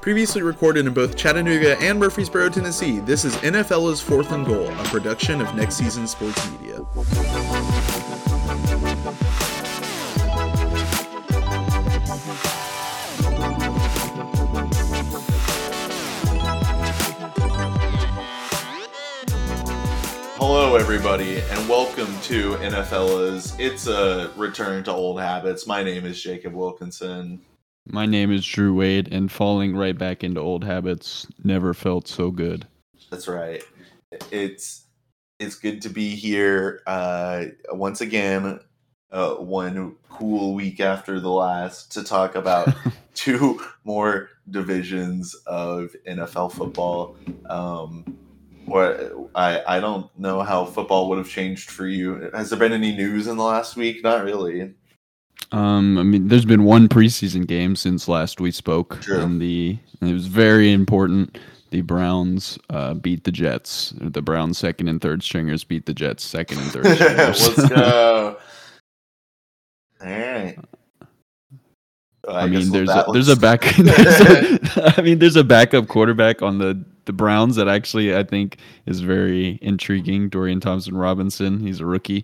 Previously recorded in both Chattanooga and Murfreesboro, Tennessee, this is NFL's Fourth and Goal, a production of Next Season Sports Media. Hello, everybody, and welcome to NFL's It's a Return to Old Habits. My name is Jacob Wilkinson. My name is Drew Wade, and falling right back into old habits never felt so good. That's right. It's it's good to be here uh, once again. Uh, one cool week after the last to talk about two more divisions of NFL football. Um, what I I don't know how football would have changed for you. Has there been any news in the last week? Not really. Um, I mean, there's been one preseason game since last we spoke, True. and the and it was very important. The Browns uh, beat the Jets. The Browns second and third stringers beat the Jets second and third stringers. Let's go. All right. Well, I, guess mean, there's a, there's a back. there's a- I mean, there's a backup quarterback on the the Browns that actually I think is very intriguing. Dorian Thompson Robinson. He's a rookie.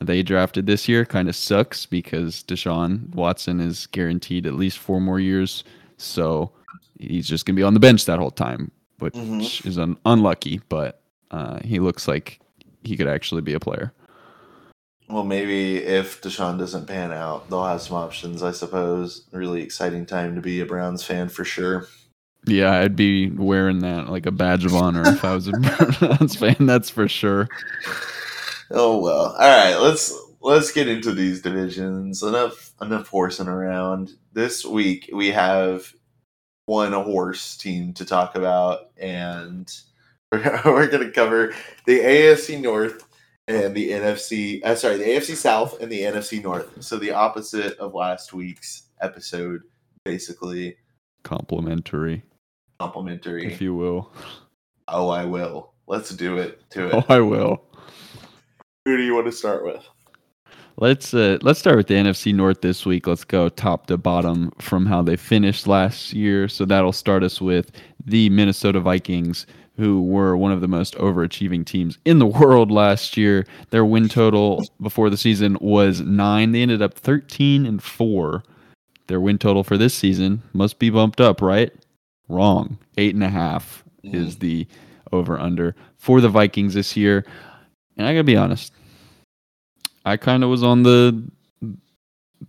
They drafted this year. Kind of sucks because Deshaun Watson is guaranteed at least four more years. So he's just gonna be on the bench that whole time, which Mhm. is un- unlucky. But uh, he looks like he could actually be a player. Well, maybe if Deshaun doesn't pan out, they'll have some options. I suppose. Really exciting time to be a Browns fan for sure. Yeah, I'd be wearing that like a badge of honor if I was a Browns fan. That's for sure. Oh well. All right. Let's let's get into these divisions. Enough enough horsing around. This week we have one horse team to talk about, and we're, we're going to cover the AFC North and the NFC. Uh, sorry, the AFC South and the NFC North. So the opposite of last week's episode, basically Complimentary, complimentary. if you will. Oh, I will. Let's do it. To it. Oh, I will. Who do you want to start with? Let's uh, let's start with the NFC North this week. Let's go top to bottom from how they finished last year. So that'll start us with the Minnesota Vikings, who were one of the most overachieving teams in the world last year. Their win total before the season was nine. They ended up thirteen and four. Their win total for this season must be bumped up, right? Wrong. Eight and a half mm. is the over under for the Vikings this year. And I gotta be honest, I kind of was on the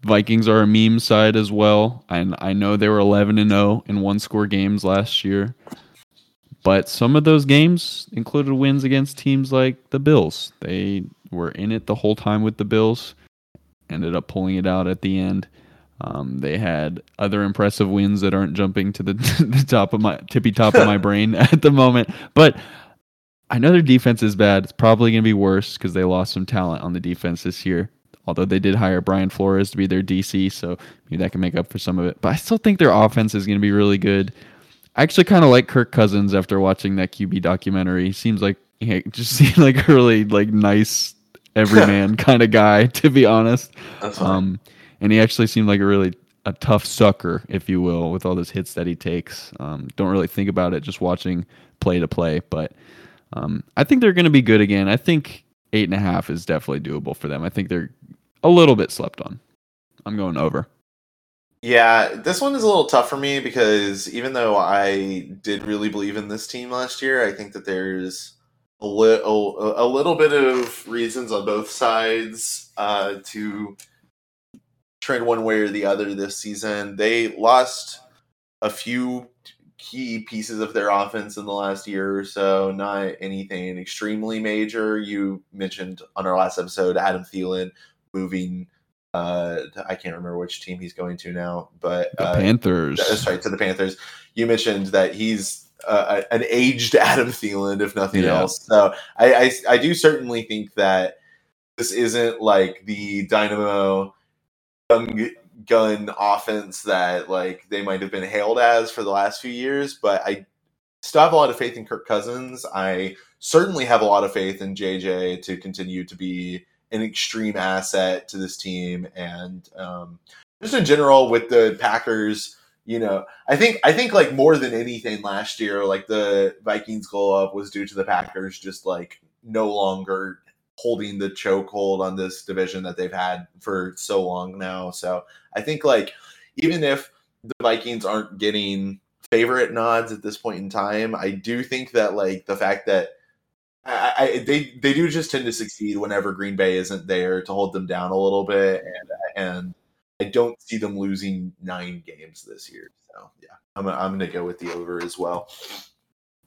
Vikings are a meme side as well. And I know they were 11 and 0 in one score games last year. But some of those games included wins against teams like the Bills. They were in it the whole time with the Bills, ended up pulling it out at the end. Um, they had other impressive wins that aren't jumping to the, the top of my tippy top of my brain at the moment. But I know their defense is bad. It's probably going to be worse because they lost some talent on the defense this year. Although they did hire Brian Flores to be their DC, so maybe that can make up for some of it. But I still think their offense is going to be really good. I actually kind of like Kirk Cousins after watching that QB documentary. He seems like he just seemed like a really like nice everyman kind of guy, to be honest. That's fine. Um, and he actually seemed like a really a tough sucker, if you will, with all those hits that he takes. Um, don't really think about it just watching play to play, but um, I think they're going to be good again. I think eight and a half is definitely doable for them. I think they're a little bit slept on. I'm going over. Yeah, this one is a little tough for me because even though I did really believe in this team last year, I think that there's a little a little bit of reasons on both sides uh, to trend one way or the other this season. They lost a few key pieces of their offense in the last year or so, not anything extremely major. You mentioned on our last episode Adam Thielen moving uh I can't remember which team he's going to now, but The uh, Panthers. that's right to the Panthers. You mentioned that he's uh, an aged Adam Thielen, if nothing Yeah. else. So I, I I do certainly think that this isn't like the Dynamo young gun offense that like they might have been hailed as for the last few years, but I still have a lot of faith in Kirk Cousins. I certainly have a lot of faith in JJ to continue to be an extreme asset to this team and um, just in general with the Packers you know, I think I think like more than anything last year, like the Vikings glow up was due to the Packers just like no longer holding the chokehold on this division that they've had for so long now. So I think like even if the Vikings aren't getting favorite nods at this point in time, I do think that like the fact that I, I, they they do just tend to succeed whenever Green Bay isn't there to hold them down a little bit, and uh, and I don't see them losing nine games this year. So yeah, I'm I'm gonna go with the over as well.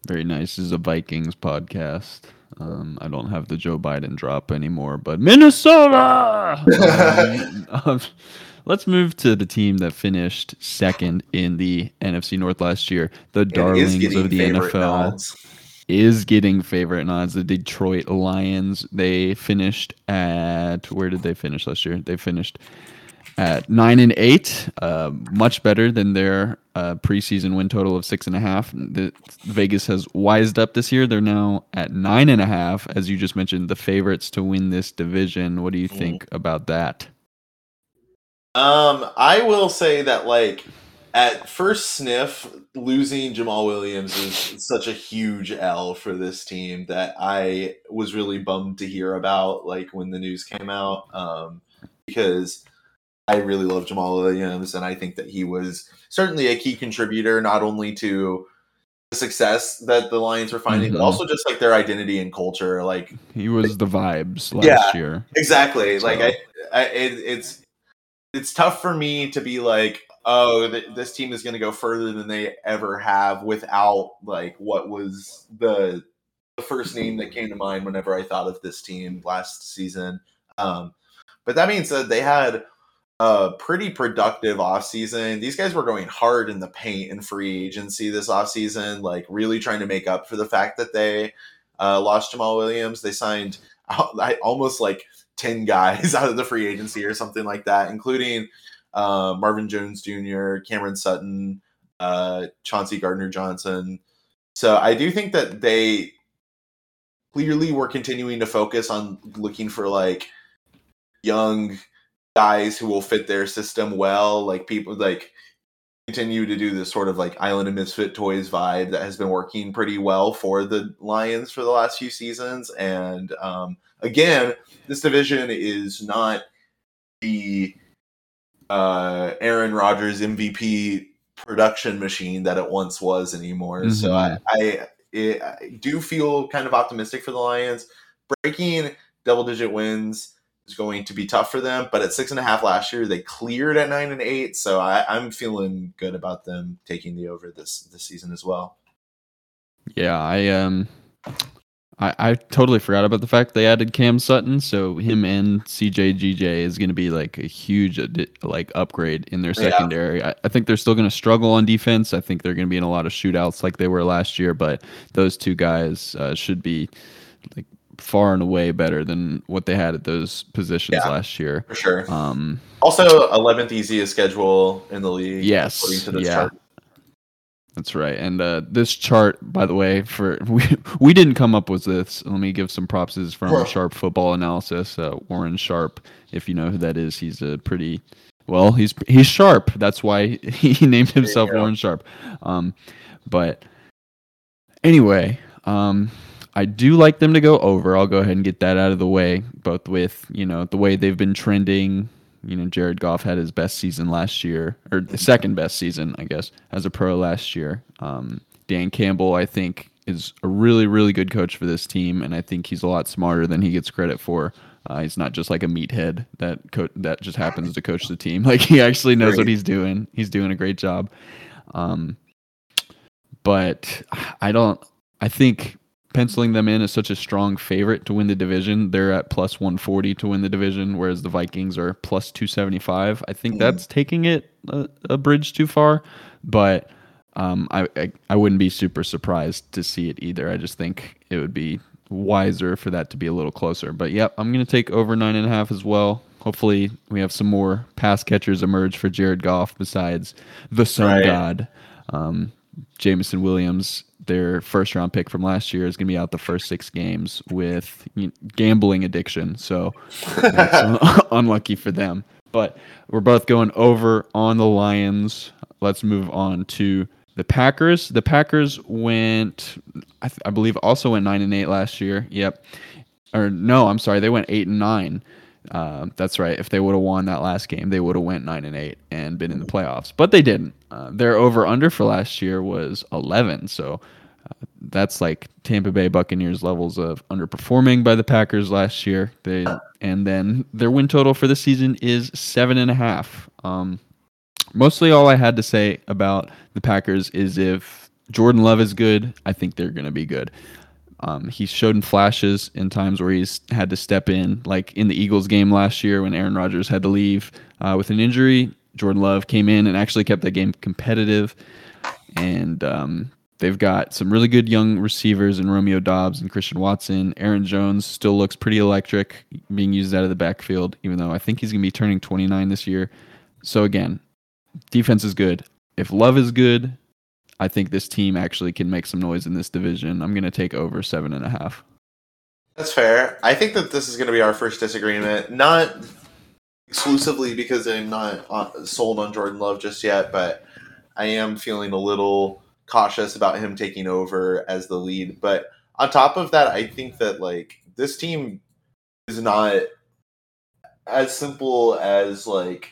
Very nice. This is a Vikings podcast. Um, I don't have the Joe Biden drop anymore, but Minnesota. um, um, let's move to the team that finished second in the NFC North last year. The darlings of the NFL nods. is getting favorite nods. The Detroit Lions. They finished at where did they finish last year? They finished at nine and eight, uh, much better than their uh, preseason win total of six and a half. The, Vegas has wised up this year. They're now at nine and a half, as you just mentioned, the favorites to win this division. What do you mm. think about that? Um, I will say that like at first sniff, losing Jamaal Williams is such a huge L for this team that I was really bummed to hear about. Like when the news came out, um, because I really love Jamaal Williams, and I think that he was certainly a key contributor not only to the success that the Lions were finding, mm-hmm. but also just like their identity and culture. Like he was the vibes last yeah, year. Exactly. So. Like I, I it, it's it's tough for me to be like, oh, th- this team is going to go further than they ever have without like what was the the first name that came to mind whenever I thought of this team last season. Um, but that being said, they had a pretty productive offseason. These guys were going hard in the paint and free agency this offseason, like really trying to make up for the fact that they uh, lost Jamaal Williams. They signed almost like 10 guys out of the free agency or something like that, including uh, Marvin Jones Jr., Cameron Sutton, uh, Chauncey Gardner Johnson. So I do think that they clearly were continuing to focus on looking for like young guys who will fit their system well. Like people like continue to do this sort of like Island of Misfit Toys vibe that has been working pretty well for the Lions for the last few seasons. And um, again, this division is not the uh, Aaron Rodgers MVP production machine that it once was anymore. Mm-hmm. So I, I, it, I do feel kind of optimistic for the Lions. Breaking double digit wins is going to be tough for them. But at six and a half last year, they cleared at nine and eight, so I, am feeling good about them taking the over this this season as well. Yeah, I um, I, I totally forgot about the fact they added Cam Sutton, so him and CJGJ is going to be like a huge like upgrade in their secondary. Yeah. I, I think they're still going to struggle on defense. I think they're going to be in a lot of shootouts like they were last year, but those two guys uh, should be like far and away better than what they had at those positions yeah, last year. For sure. Um, also, 11th easiest schedule in the league. Yes. yeah. Chart. That's right. And uh, this chart, by the way, for we we didn't come up with this. Let me give some props. Is from Whoa. Sharp Football Analysis. Uh, Warren Sharp, if you know who that is, he's a pretty well. He's he's sharp. That's why he named himself Warren Sharp. Um, but anyway, um, I do like them to go over. I'll go ahead and get that out of the way, both with, you know, the way they've been trending. You know, Jared Goff had his best season last year, or the second best season, I guess, as a pro last year. Um, Dan Campbell, I think, is a really, really good coach for this team, and I think he's a lot smarter than he gets credit for. Uh, he's not just like a meathead that co- that just happens to coach the team. Like he actually knows what he's doing. He's doing a great job. Um, but I don't. I think penciling them in as such a strong favorite to win the division. They're at plus 140 to win the division, whereas the Vikings are plus 275. I think mm. that's taking it a, a, bridge too far, but um, I, I, I wouldn't be super surprised to see it either. I just think it would be wiser for that to be a little closer. But yep, I'm going to take over nine and a half as well. Hopefully, we have some more pass catchers emerge for Jared Goff besides the Sun right. God. Um, Jameson Williams their first round pick from last year is going to be out the first six games with gambling addiction. So unlucky for them. But we're both going over on the Lions. let's move on to the Packers. The Packers went, I, th- I believe, also went nine and eight last year. Yep. Or no, I'm sorry, they went eight and nine. Uh, that's right. If they would have won that last game, they would have went nine and eight and been in the playoffs. But they didn't. Uh, their over under for last year was 11. So uh, that's like Tampa Bay Buccaneers levels of underperforming by the Packers last year. They and then their win total for the season is seven and a half. Um, mostly all I had to say about the Packers is if Jordan Love is good, I think they're going to be good. Um, he's showed in flashes in times where he's had to step in, like in the Eagles game last year when Aaron Rodgers had to leave uh, with an injury. Jordan Love came in and actually kept that game competitive. And um, they've got some really good young receivers in Romeo Doubs and Christian Watson. Aaron Jones still looks pretty electric being used out of the backfield, even though I think he's going to be turning 29 this year. So, again, defense is good. If Love is good, I think this team actually can make some noise in this division. I'm going to take over seven and a half. That's fair. I think that this is going to be our first disagreement, not exclusively because I'm not uh, sold on Jordan Love just yet, but I am feeling a little cautious about him taking over as the lead. But on top of that, I think that like this team is not as simple as like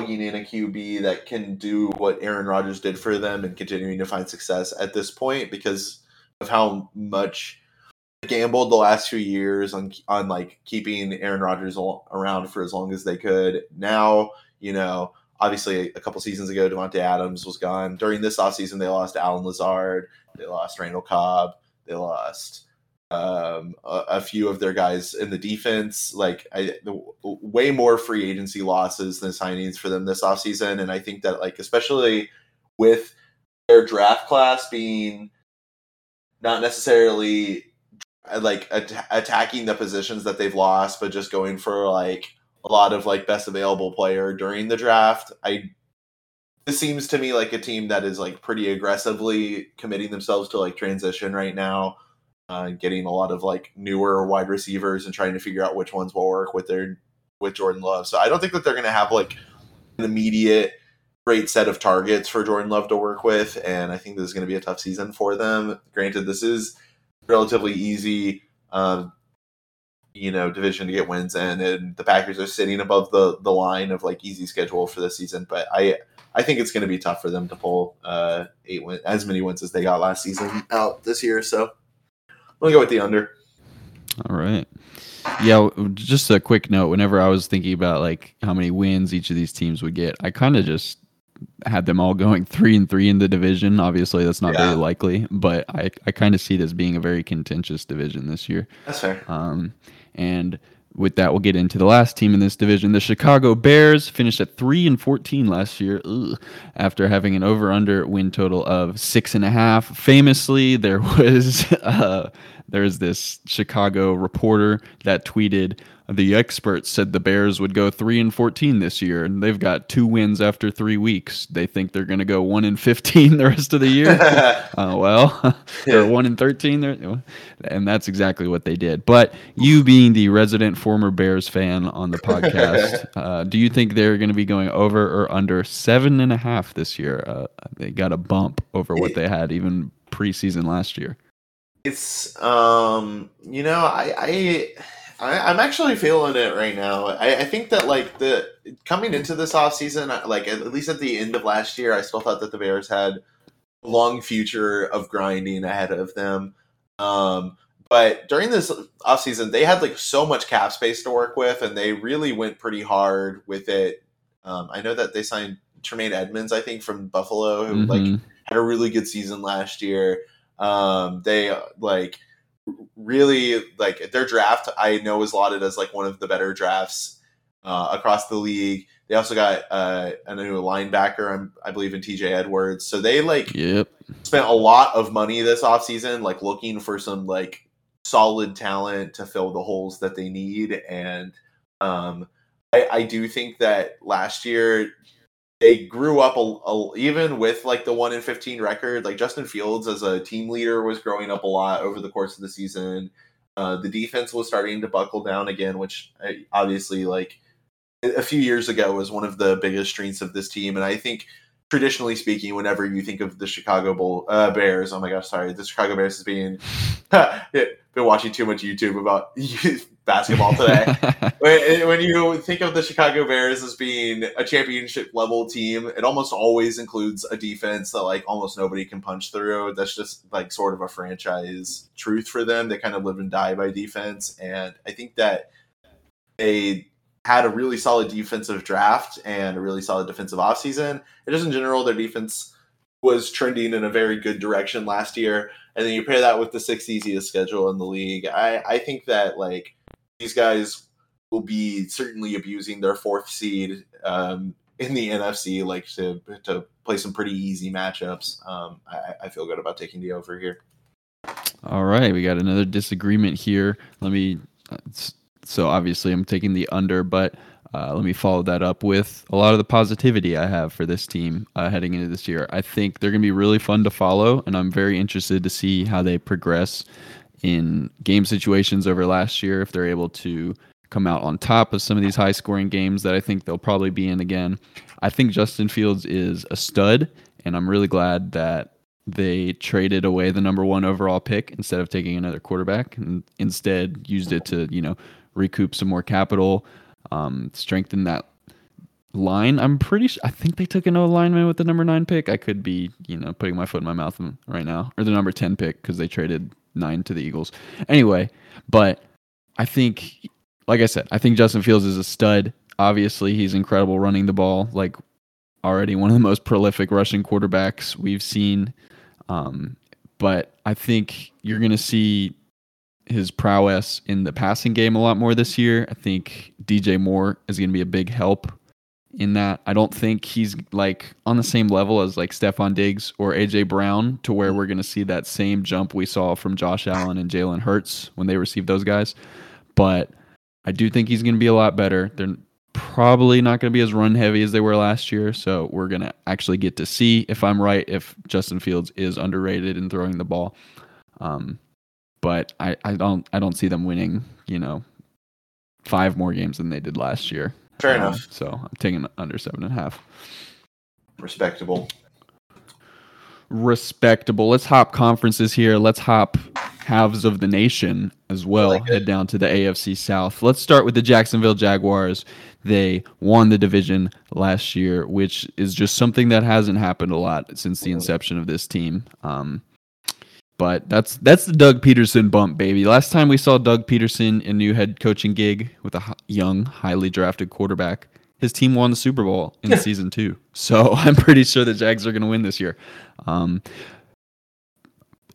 plugging in a QB that can do what Aaron Rodgers did for them and continuing to find success at this point because of how much gambled the last few years on on like keeping Aaron Rodgers around for as long as they could. Now, you know, obviously a couple seasons ago Davante Adams was gone. During this offseason they lost Allen Lazard, they lost Randall Cobb, they lost um, a, a, few of their guys in the defense. Like I, the, way more free agency losses than signings for them this offseason. And I think that like especially with their draft class being not necessarily like at- attacking the positions that they've lost, but just going for like a lot of like best available player during the draft. I this seems to me like a team that is like pretty aggressively committing themselves to like transition right now uh, getting a lot of like newer wide receivers and trying to figure out which ones will work with their with Jordan Love. So I don't think that they're going to have like an immediate great set of targets for Jordan Love to work with, and I think this is going to be a tough season for them. Granted, this is relatively easy. Um, you know, division to get wins in, and the Packers are sitting above the the line of like easy schedule for this season. But I I think it's going to be tough for them to pull uh, eight win, as many wins as they got last season out this year. So We'll go with the under. All right. Yeah, just a quick note. Whenever I was thinking about like how many wins each of these teams would get, I kind of just had them all going three and three in the division. Obviously, that's not yeah. very likely, but I, I kind of see this being a very contentious division this year. That's fair. Um, and with that, we'll get into the last team in this division. The Chicago Bears finished at three and fourteen last year, ugh, after having an over/under win total of six and a half. Famously, there was uh, there's this Chicago reporter that tweeted, the experts said the Bears would go three and fourteen this year, and they've got two wins after three weeks. They think they're going to go one and fifteen the rest of the year. uh, well, they're one and thirteen, and that's exactly what they did. But you, being the resident former Bears fan on the podcast, uh, do you think they're going to be going over or under seven and a half this year? Uh, they got a bump over what they had even preseason last year. It's um, you know, I I I, am actually feeling it right now. I, I, think that like the coming into this off season, like at least at the end of last year, I still thought that the Bears had a long future of grinding ahead of them. Um, but during this off season, they had like so much cap space to work with, and they really went pretty hard with it. Um, I know that they signed Tremaine Edmunds, I think, from Buffalo, who mm-hmm. like had a really good season last year. Um, they like really like their draft I know is lauded as like one of the better drafts uh, across the league. They also got uh, a new linebacker, I believe, in TJ Edwards. So they like yep. spent a lot of money this offseason, like looking for some like solid talent to fill the holes that they need. And um, I, I do think that last year they grew up a, a, even with like the 1 in 15 record like justin fields as a team leader was growing up a lot over the course of the season. Uh, the defense was starting to buckle down again which obviously like a few years ago was one of the biggest strengths of this team. And i think traditionally speaking, whenever you think of the Chicago Bull uh, Bears, oh my gosh, sorry, the Chicago Bears has been been watching too much YouTube about basketball today. when, eh, when you think of the Chicago Bears as being a championship level team, it almost always includes a defense that like almost nobody can punch through. That's just like sort of a franchise truth for them. They kind of live and die by defense, and I think that they had a really solid defensive draft and a really solid defensive offseason. And just in general, their defense was trending in a very good direction last year. And then you pair that with the sixth easiest schedule in the league. I, I think that like these guys will be certainly abusing their fourth seed um, in the NFC, like to to play some pretty easy matchups. Um, I, I feel good about taking the over here. All right, we got another disagreement here. Let me. Uh, so obviously, I'm taking the under, but uh, let me follow that up with a lot of the positivity I have for this team uh, heading into this year. I think they're going to be really fun to follow, and I'm very interested to see how they progress in game situations over last year. If they're able to come out on top of some of these high scoring games that I think they'll probably be in again. I think Justin Fields is a stud, and I'm really glad that they traded away the number one overall pick instead of taking another quarterback and instead used it to, you know, recoup some more capital um, strengthen that line. I'm pretty sure. I think they took an lineman with the number nine pick. I could be, you know, putting my foot in my mouth right now, or the number ten pick because they traded nine to the Eagles. Anyway, but I think, like I said, I think Justin Fields is a stud. Obviously, he's incredible running the ball. Like already one of the most prolific rushing quarterbacks we've seen. Um, but I think you're going to see his prowess in the passing game a lot more this year. I think DJ Moore is going to be a big help in that. I don't think he's like on the same level as like Stefon Diggs or AJ Brown to where we're going to see that same jump we saw from Josh Allen and Jalen Hurts when they received those guys. But I do think he's going to be a lot better. They're probably not going to be as run heavy as they were last year. So we're going to actually get to see if I'm right, if Justin Fields is underrated in throwing the ball. Um, but I, I don't I don't see them winning, you know, five more games than they did last year. Fair um, enough. So I'm taking under seven and a half. Respectable. Respectable. Let's hop conferences here. Let's hop halves of the nation as well. Like Head down to the AFC South. Let's start with the Jacksonville Jaguars. They won the division last year, which is just something that hasn't happened a lot since the inception of this team. Um, but that's that's the Doug Pederson bump, baby. Last time we saw Doug Pederson in new head coaching gig with a young, highly drafted quarterback, his team won the Super Bowl in season two. So I'm pretty sure the Jags are going to win this year. Um,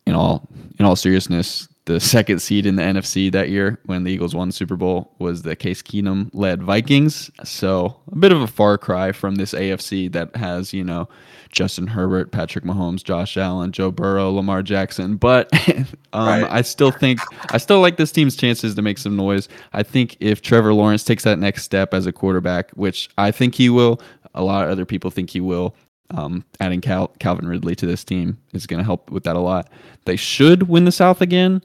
in all in all seriousness, the second seed in the NFC that year when the Eagles won the Super Bowl was the Case Keenum led Vikings. So a bit of a far cry from this AFC that has, you know, Justin Herbert, Patrick Mahomes, Josh Allen, Joe Burrow, Lamar Jackson. But um, right. I still think I still like this team's chances to make some noise. I think if Trevor Lawrence takes that next step as a quarterback, which I think he will, a lot of other people think he will. Um, adding Cal- Calvin Ridley to this team is going to help with that a lot. They should win the South again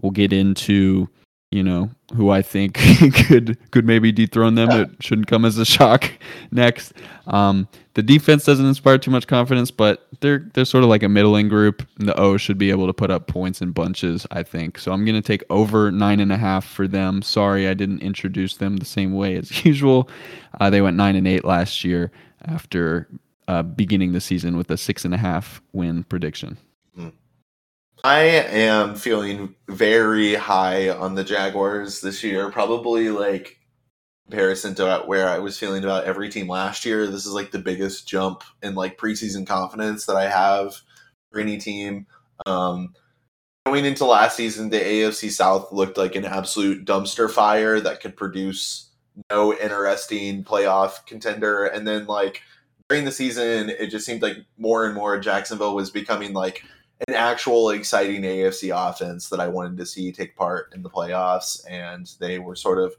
we'll get into you know who I think could could maybe dethrone them. It shouldn't come as a shock. Next, um, the defense doesn't inspire too much confidence, but they're they're sort of like a middling group. And the O should be able to put up points in bunches, I think. So I'm gonna take over nine and a half for them. Sorry, I didn't introduce them the same way as usual. Uh, they went nine and eight last year after uh, beginning the season with a six and a half win prediction. I am feeling very high on the Jaguars this year. Probably like comparison to where I was feeling about every team last year. This is like the biggest jump in like preseason confidence that I have for any team. Um, going into last season, the AFC South looked like an absolute dumpster fire that could produce no interesting playoff contender. And then like during the season, it just seemed like more and more Jacksonville was becoming like an actual exciting AFC offense that I wanted to see take part in the playoffs, and they were sort of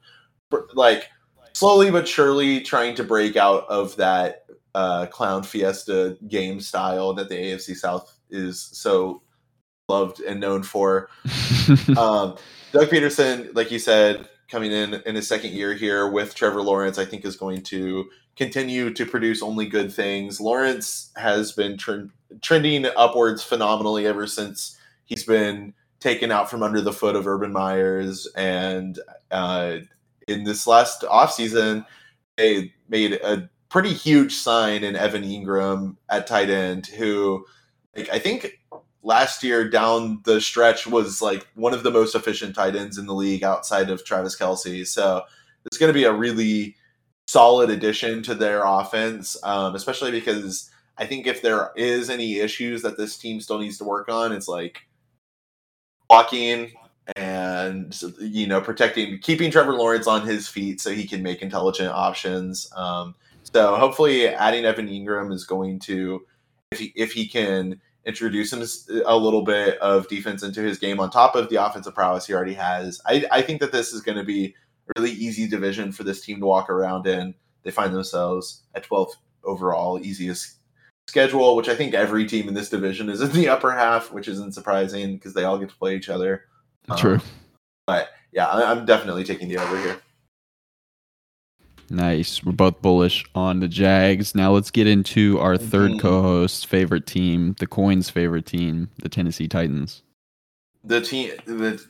like slowly but surely trying to break out of that uh, clown fiesta game style that the AFC South is so loved and known for. um, Doug Pederson, like you said, coming in in his second year here with Trevor Lawrence, I think is going to continue to produce only good things. Lawrence has been trending upwards phenomenally ever since he's been taken out from under the foot of Urban Meyers. And uh, in this last offseason, they made a pretty huge sign in Evan Engram at tight end, who like I think last year down the stretch was like one of the most efficient tight ends in the league outside of Travis Kelce. So it's going to be a really solid addition to their offense, um, especially because I think if there is any issues that this team still needs to work on, it's like blocking and you know protecting, keeping Trevor Lawrence on his feet so he can make intelligent options. Um, so hopefully, adding Evan Engram is going to, if he if he can introduce him a little bit of defense into his game on top of the offensive prowess he already has. I, I think that this is going to be a really easy division for this team to walk around in. They find themselves at 12th overall, easiest schedule, which I think every team in this division is in the upper half, which isn't surprising because they all get to play each other. True. Um, but yeah, I'm definitely taking the over here. Nice. We're both bullish on the Jags. Now let's get into our 3rd mm-hmm. co-host favorite team, the Coin's favorite team, the Tennessee Titans. The team, the,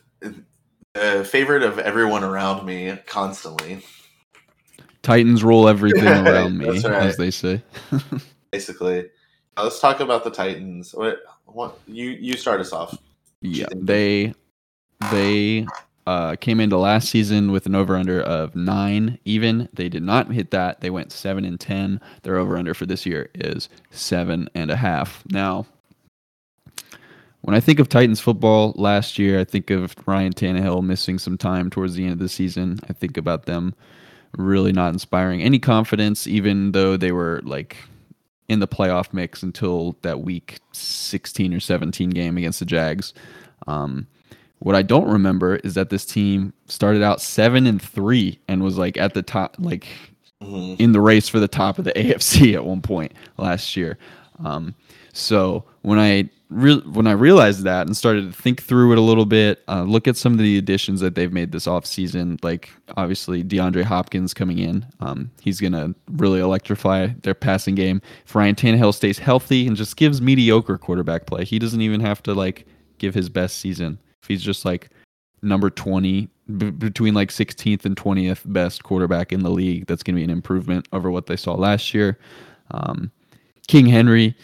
the favorite of everyone around me, constantly. Titans rule everything around me, right. as they say. Basically, now let's talk about the Titans. What, what you you start us off? Yeah, they they uh, came into last season with an over under of nine even. They did not hit that. They went seven and 10. Their over under for this year is seven and a half. Now, when I think of Titans football last year, I think of Ryan Tannehill missing some time towards the end of the season. I think about them really not inspiring any confidence, even though they were like in the playoff mix until that week 16 or 17 game against the Jags. Um, what I don't remember is that this team started out seven and three and was like at the top, like mm-hmm. in the race for the top of the AFC at one point last year. Um, so when I re- when I realized that and started to think through it a little bit, uh, look at some of the additions that they've made this offseason, like obviously DeAndre Hopkins coming in. Um, he's going to really electrify their passing game. If Ryan Tannehill stays healthy and just gives mediocre quarterback play, he doesn't even have to like give his best season if he's just like number 20 b- between like 16th and 20th best quarterback in the league that's going to be an improvement over what they saw last year um, king henry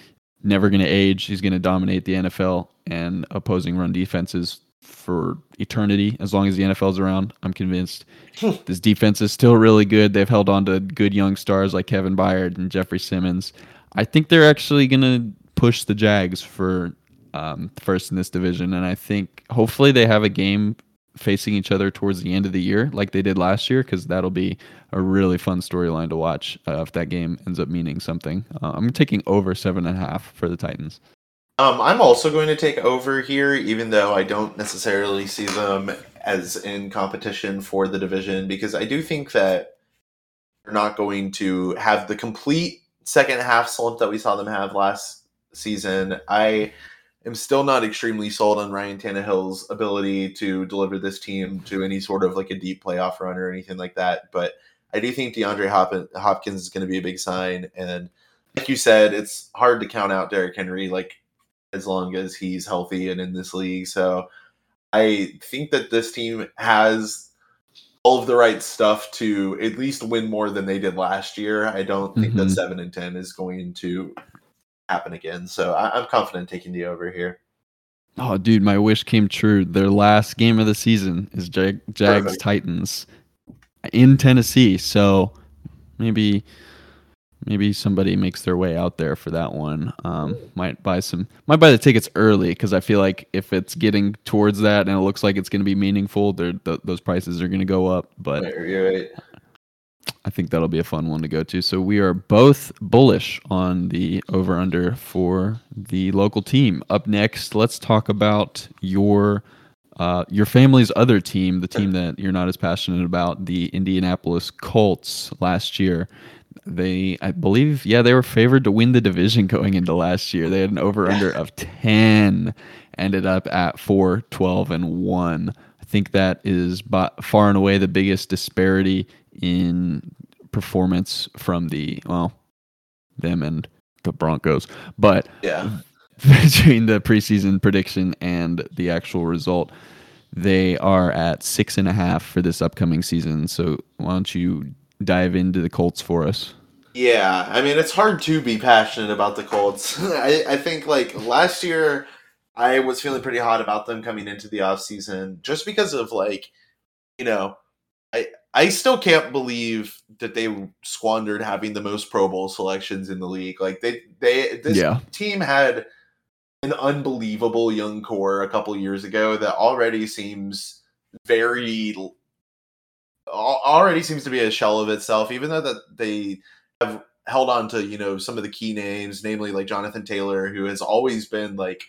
never going to age. He's going to dominate the nfl and opposing run defenses for eternity as long as the nfl's around i'm convinced. This defense is still really good. They've held on to good young stars like kevin byard and jeffery simmons. I think they're actually going to push the jags for um, first in this division, and I think hopefully they have a game facing each other towards the end of the year, like they did last year, because that'll be a really fun storyline to watch uh, if that game ends up meaning something. Uh, I'm taking over seven and a half for the Titans. Um, I'm also going to take over here, even though I don't necessarily see them as in competition for the division, because I do think that they're not going to have the complete second half slump that we saw them have last season. I am still not extremely sold on Ryan Tannehill's ability to deliver this team to any sort of like a deep playoff run or anything like that. But I do think DeAndre Hop- Hopkins is going to be a big sign. And like you said, it's hard to count out Derrick Henry like as long as he's healthy and in this league. So I think that this team has all of the right stuff to at least win more than they did last year. I don't think mm-hmm. that seven and ten is going to happen again. So I, am confident taking the over here. Oh, dude, my wish came true. Their last game of the season is Jag- Jags Perfect. Titans in Tennessee. So maybe maybe somebody makes their way out there for that one. Um, might buy some, might buy the tickets early because I feel like if it's getting towards that and it looks like it's going to be meaningful, th- those prices are going to go up. But right, right. I think that'll be a fun one to go to. So we are both bullish on the over under for the local team. Up next, let's talk about your uh, your family's other team, the team that you're not as passionate about, the Indianapolis Colts last year. They, I believe, yeah, they were favored to win the division going into last year. They had an over under of 10, ended up at 4, 12, and 1. I think that is by far and away the biggest disparity in performance from the well, them and the Broncos. But Yeah. between the preseason prediction and the actual result, they are at six and a half for this upcoming season. So why don't you dive into the Colts for us? Yeah, I mean it's hard to be passionate about the Colts. I, I think like last year I was feeling pretty hot about them coming into the offseason just because of like, you know, I I still can't believe that they squandered having the most Pro Bowl selections in the league. Like they they this Yeah. team had an unbelievable young core a couple years ago that already seems very already seems to be a shell of itself even though that they have held on to you know some of the key names namely like jonathan taylor who has always been like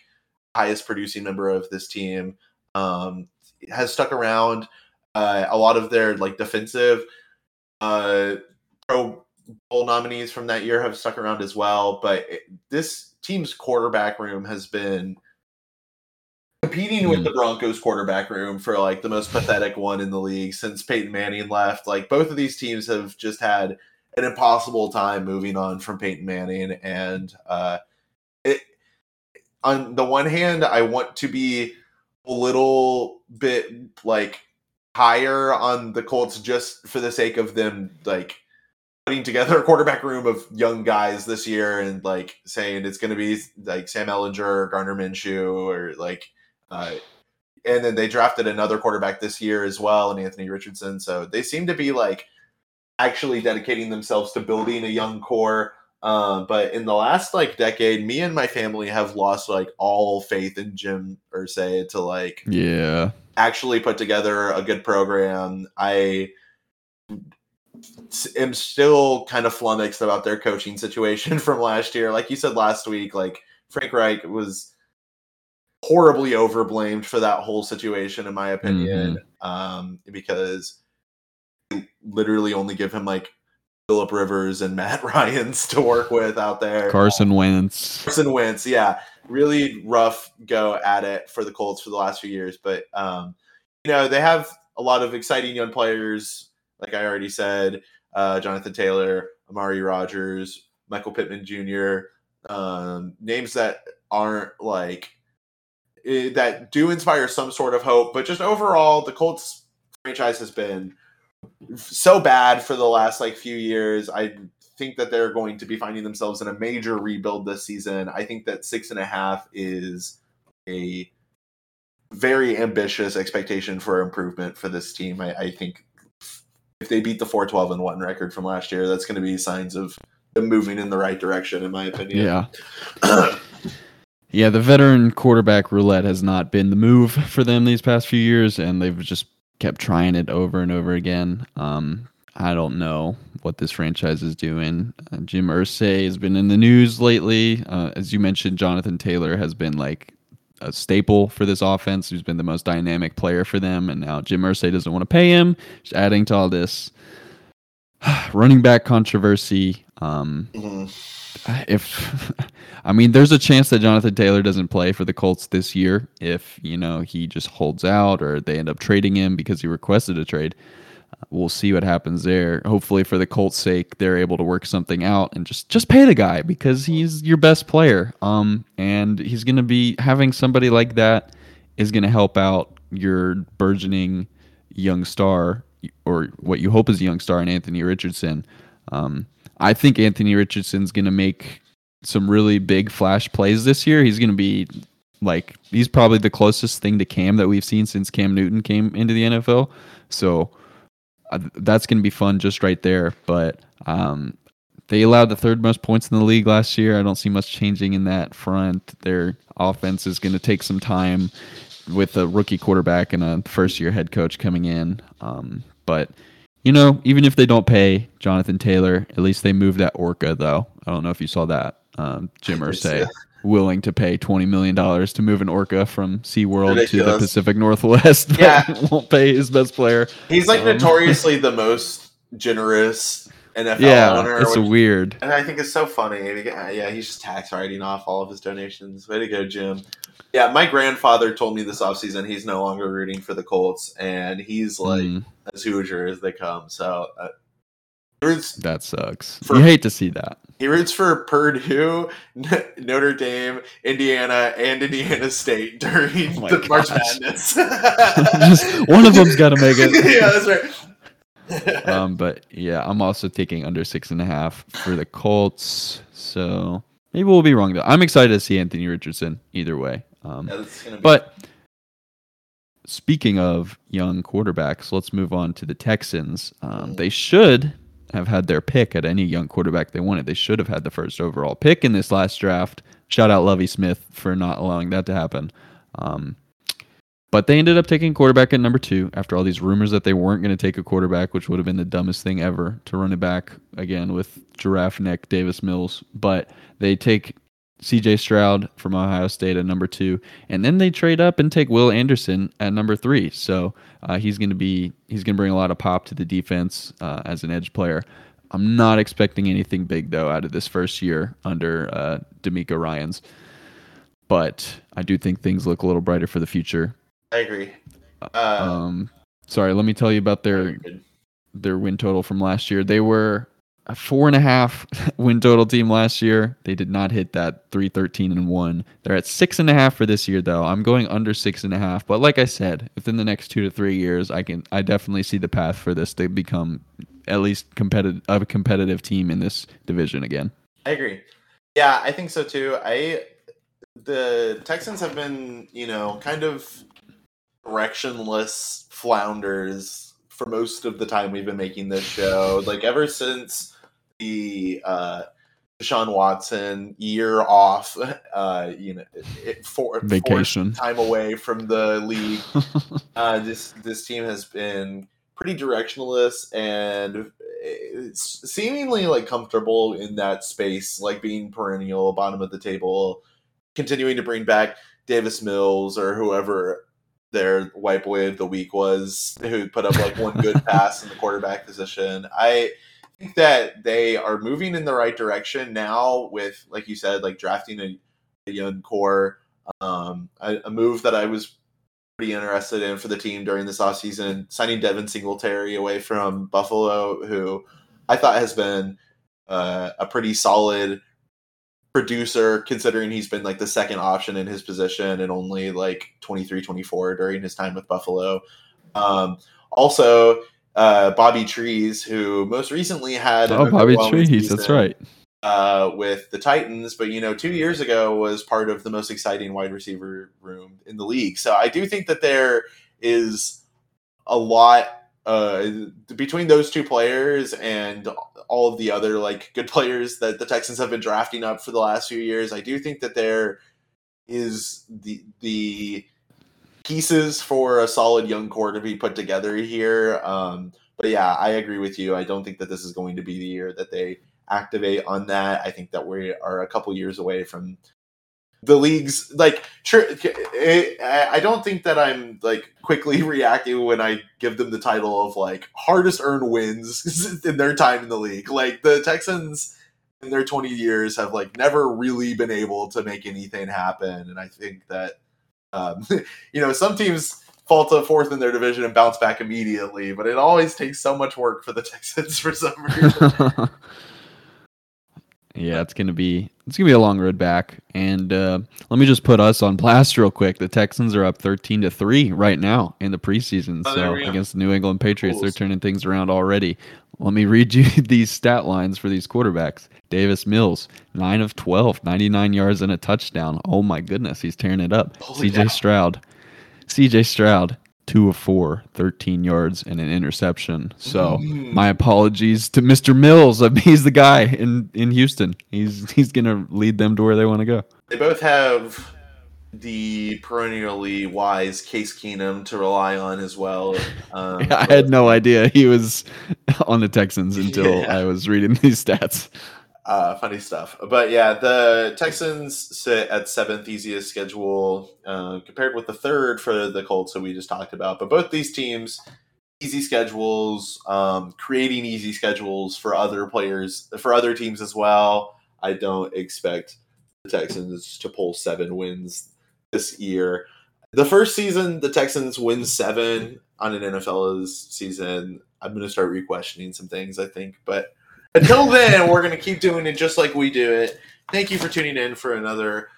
highest producing member of this team um has stuck around uh, a lot of their like defensive uh pro bowl nominees from that year have stuck around as well but it, this team's quarterback room has been competing with Hmm. the Broncos quarterback room for like the most pathetic one in the league since Peyton Manning left. Like both of these teams have just had an impossible time moving on from Peyton Manning and uh it on the one hand I want to be a little bit like higher on the Colts just for the sake of them like putting together a quarterback room of young guys this year and like saying it's going to be like Sam Ehlinger or Gardner Minshew or like uh, and then they drafted another quarterback this year as well, and Anthony Richardson. So they seem to be like actually dedicating themselves to building a young core. Um, but in the last like decade, me and my family have lost like all faith in Jim Irsay to like Yeah. actually put together a good program. I am still kind of flummoxed about their coaching situation from last year. Like you said last week, like Frank Reich was horribly overblamed for that whole situation, in my opinion, um, because literally only give him like Philip Rivers and Matt Ryan's to work with out there. Carson Wentz. Carson Wentz, yeah, really rough go at it for the Colts for the last few years, but um, you know they have a lot of exciting young players, like I already said, uh, Jonathan Taylor, Amari Rogers, Michael Pittman Jr., um, names that aren't like eh, that do inspire some sort of hope, but just overall, the Colts franchise has been so bad for the last like few years. I think that they're going to be finding themselves in a major rebuild this season. I think that six and a half is a very ambitious expectation for improvement for this team. I, I think if they beat the 412 and 1 record from last year, that's going to be signs of them moving in the right direction, in my opinion. Yeah. Yeah, the veteran quarterback roulette has not been the move for them these past few years, and they've just kept trying it over and over again. Um, I don't know what this franchise is doing. Uh, Jim Irsay has been in the news lately. Uh, as you mentioned, Jonathan Taylor has been like a staple for this offense. Who's been the most dynamic player for them, and now Jim Irsay doesn't want to pay him. Just adding to all this running back controversy. Um, Mhm. if I mean, there's a chance that Jonathan Taylor doesn't play for the Colts this year if you know he just holds out or they end up trading him because he requested a trade. Uh, we'll see what happens there. Hopefully, for the Colts' sake, they're able to work something out and just just pay the guy because he's your best player. Um, and he's going to be having somebody like that is going to help out your burgeoning young star or what you hope is a young star in Anthony Richardson. Um, I think Anthony Richardson's going to make some really big flash plays this year. He's going to be like he's probably the closest thing to Cam that we've seen since Cam Newton came into the NFL. So uh, that's going to be fun just right there. But um, they allowed the third most points in the league last year. I don't see much changing in that front. Their offense is going to take some time with a rookie quarterback and a first year head coach coming in. Um, but you know, even if they don't pay Jonathan Taylor, at least they moved that Orca though. I don't know if you saw that. Um, Jim Irsay willing to pay twenty million dollars to move an Orca from SeaWorld to the Pacific Northwest, Yeah. won't pay his best player. He's like Um, notoriously the most generous NFL yeah, owner. it's which- weird. and I think it's so funny. Yeah, he's just tax writing off all of his donations. Way to go, Jim. Yeah, my grandfather told me this offseason he's no longer rooting for the Colts, and he's like Mm, as Hoosier as they come. So uh, roots, that sucks. For- you hate to see that. he roots for Purdue, Notre Dame, Indiana, and Indiana State during Oh the March. Madness. Just one of them's got to make it. yeah, that's right. um, but yeah, I'm also taking under six and a half for the Colts. So maybe we'll be wrong though. I'm excited to see Anthony Richardson either way. Um, Yeah, be- but speaking of young quarterbacks, let's move on to the Texans. Um, they should have had their pick at any young quarterback they wanted. They should have had the first overall pick in this last draft. Shout out Lovie Smith for not allowing that to happen. Um, but they ended up taking quarterback at number two after all these rumors that they weren't going to take a quarterback, which would have been the dumbest thing ever to run it back again with giraffe neck Davis Mills. But they take CJ Stroud from Ohio State at number two, and then they trade up and take Will Anderson at number three. So uh, he's going to be he's going to bring a lot of pop to the defense uh, as an edge player. I'm not expecting anything big though out of this first year under uh, DeMeco Ryans, but I do think things look a little brighter for the future. I agree. Uh, Um, sorry, let me tell you about their their win total from last year. They were a four and a half win total team last year. They did not hit that three thirteen and one. They're at six and a half for this year though. I'm going under six and a half. But like I said, within the next two to three years, I can I definitely see the path for this to become at least competitive a competitive team in this division again. I agree. Yeah, I think so too. I the Texans have been, you know, kind of directionless flounders for most of the time we've been making this show. Like ever since the uh Deshaun Watson year off, uh, you know, it, for Vacation. time away from the league. uh, this this team has been pretty directionless and it's seemingly like comfortable in that space, like being perennial bottom of the table, continuing to bring back Davis Mills or whoever their white boy of the week was, who put up like one good pass in the quarterback position. I think that they are moving in the right direction now with, like you said, like drafting a, a young core. Um, a, a move that I was pretty interested in for the team during this offseason, signing Devin Singletary away from Buffalo, who I thought has been uh, a pretty solid producer considering he's been like the second option in his position and only like 23 24 during his time with Buffalo. Um, also, uh, Bobby Trees, who most recently had oh, Bobby Trees, that's right. uh, with the Titans, but you know, two years ago was part of the most exciting wide receiver room in the league. So I do think that there is a lot uh, between those two players and all of the other like good players that the Texans have been drafting up for the last few years. I do think that there is the the pieces for a solid young core to be put together here. Um, but yeah, I agree with you. I don't think that this is going to be the year that they activate on that. I think that we are a couple years away from the league's like. Tr- I I don't think that I'm like quickly reacting when I give them the title of like hardest earned wins in their time in the league. Like the Texans in their 20 years have like never really been able to make anything happen, and I think that um, you know some teams fall to fourth in their division and bounce back immediately, but it always takes so much work for the Texans for some reason. Yeah, it's gonna be it's gonna be a long road back. And uh, let me just put us on blast real quick. The Texans are up thirteen to three right now in the preseason. Oh, so against the New England Patriots, they're turning things around already. Let me read you these stat lines for these quarterbacks. Davis Mills, 9 of 12, 99 yards and a touchdown. Oh my goodness, he's tearing it up. Holy CJ cow. Stroud, CJ Stroud, 2 of 4, 13 yards and an interception. So, Mm. my apologies to Mr. Mills. I mean, He's the guy in in Houston. He's he's going to lead them to where they want to go. They both have the perennially wise Case Keenum to rely on as well. Um, I had no idea he was on the Texans until Yeah. I was reading these stats. Uh, funny stuff. But yeah, the Texans sit at seventh easiest schedule uh, compared with the third for the Colts that we just talked about. But both these teams easy schedules, um, creating easy schedules for other players, for other teams as well. I don't expect the Texans to pull seven wins this year. The first season, the Texans win seven on an NFL's season. I'm going to start re-questioning some things, I think. But until then, we're going to keep doing it just like we do it. Thank you for tuning in for another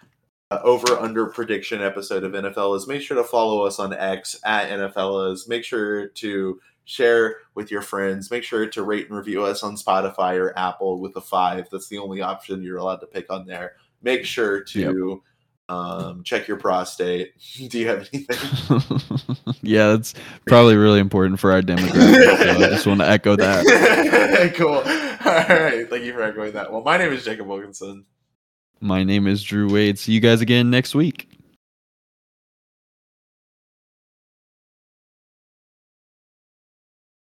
uh, over under prediction episode of NFLers. Make sure to follow us on X at NFLers. Make sure to share with your friends. Make sure to rate and review us on Spotify or Apple with a five. That's the only option you're allowed to pick on there. Make sure to yep. um, check your prostate. Do you have anything? yeah, that's probably really important for our demographic. so I just want to echo that. cool. All right. Thank you for echoing that. Well, my name is Jacob Wilkinson. My name is Drew Wade. See you guys again next week.